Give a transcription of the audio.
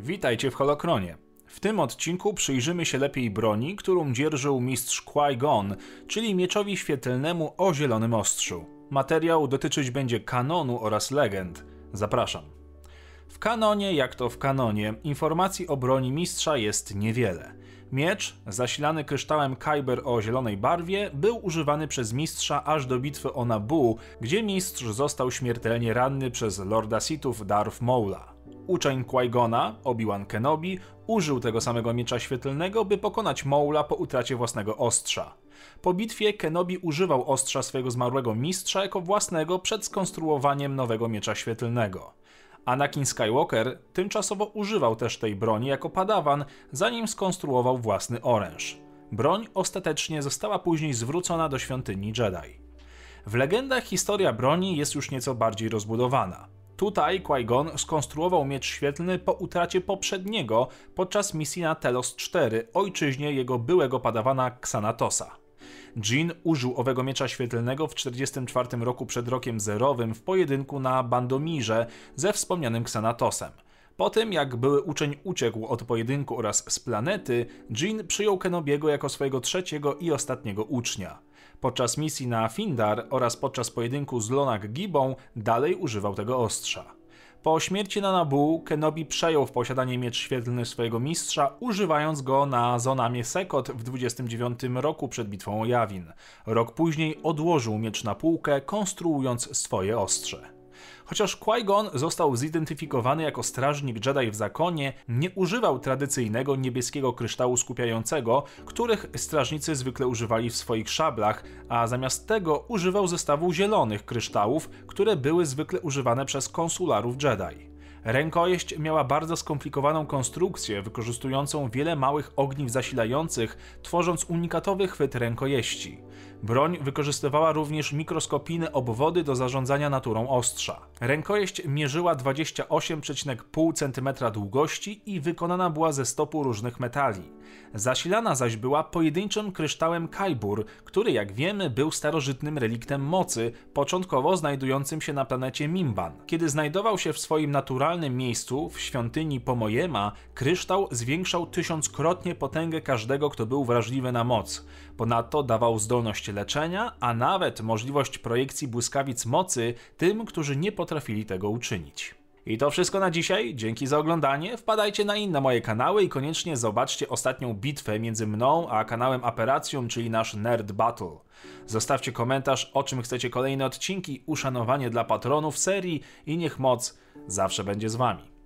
Witajcie w Holokronie. W tym odcinku przyjrzymy się lepiej broni, którą dzierżył mistrz Qui-Gon, czyli mieczowi świetlnemu o zielonym ostrzu. Materiał dotyczyć będzie kanonu oraz legend. Zapraszam. W kanonie, jak to w kanonie, informacji o broni mistrza jest niewiele. Miecz, zasilany kryształem Kyber o zielonej barwie, był używany przez mistrza aż do bitwy o Naboo, gdzie mistrz został śmiertelnie ranny przez lorda Sithów Darth Maula. Uczeń Qui-Gona, Obi-Wan Kenobi, użył tego samego miecza świetlnego, by pokonać Maula po utracie własnego ostrza. Po bitwie Kenobi używał ostrza swojego zmarłego mistrza jako własnego przed skonstruowaniem nowego miecza świetlnego. Anakin Skywalker tymczasowo używał też tej broni jako padawan, zanim skonstruował własny oręż. Broń ostatecznie została później zwrócona do świątyni Jedi. W legendach historia broni jest już nieco bardziej rozbudowana. Tutaj Qui-Gon skonstruował miecz świetlny po utracie poprzedniego podczas misji na Telos 4, ojczyźnie jego byłego padawana Xanatosa. Jin użył owego miecza świetlnego w 44 roku przed rokiem zerowym w pojedynku na Bandomirze ze wspomnianym Xanatosem. Po tym, jak były uczeń uciekł od pojedynku oraz z planety, Jin przyjął Kenobiego jako swojego trzeciego i ostatniego ucznia. Podczas misji na Findar oraz podczas pojedynku z Lonak Gibą dalej używał tego ostrza. Po śmierci na Nabu, Kenobi przejął w posiadanie miecz świetlny swojego mistrza, używając go na Zonamie Sekot w 29 roku przed bitwą o Jawin. Rok później odłożył miecz na półkę, konstruując swoje ostrze. Chociaż Qui-Gon został zidentyfikowany jako strażnik Jedi w zakonie, nie używał tradycyjnego niebieskiego kryształu skupiającego, których strażnicy zwykle używali w swoich szablach, a zamiast tego używał zestawu zielonych kryształów, które były zwykle używane przez konsularów Jedi. Rękojeść miała bardzo skomplikowaną konstrukcję, wykorzystującą wiele małych ogniw zasilających, tworząc unikatowy chwyt rękojeści. Broń wykorzystywała również mikroskopijne obwody do zarządzania naturą ostrza. Rękojeść mierzyła 28,5 cm długości i wykonana była ze stopu różnych metali. Zasilana zaś była pojedynczym kryształem Kaibur, który jak wiemy był starożytnym reliktem mocy, początkowo znajdującym się na planecie Mimban. Kiedy znajdował się w swoim naturalnym miejscu, w świątyni Pomojema, kryształ zwiększał tysiąckrotnie potęgę każdego, kto był wrażliwy na moc. Ponadto dawał zdolność leczenia, a nawet możliwość projekcji błyskawic mocy tym, którzy nie potrafili tego uczynić. I to wszystko na dzisiaj. Dzięki za oglądanie. Wpadajcie na inne moje kanały i koniecznie zobaczcie ostatnią bitwę między mną a kanałem Aperacjum, czyli nasz Nerd Battle. Zostawcie komentarz, o czym chcecie kolejne odcinki, uszanowanie dla patronów serii i niech moc zawsze będzie z wami.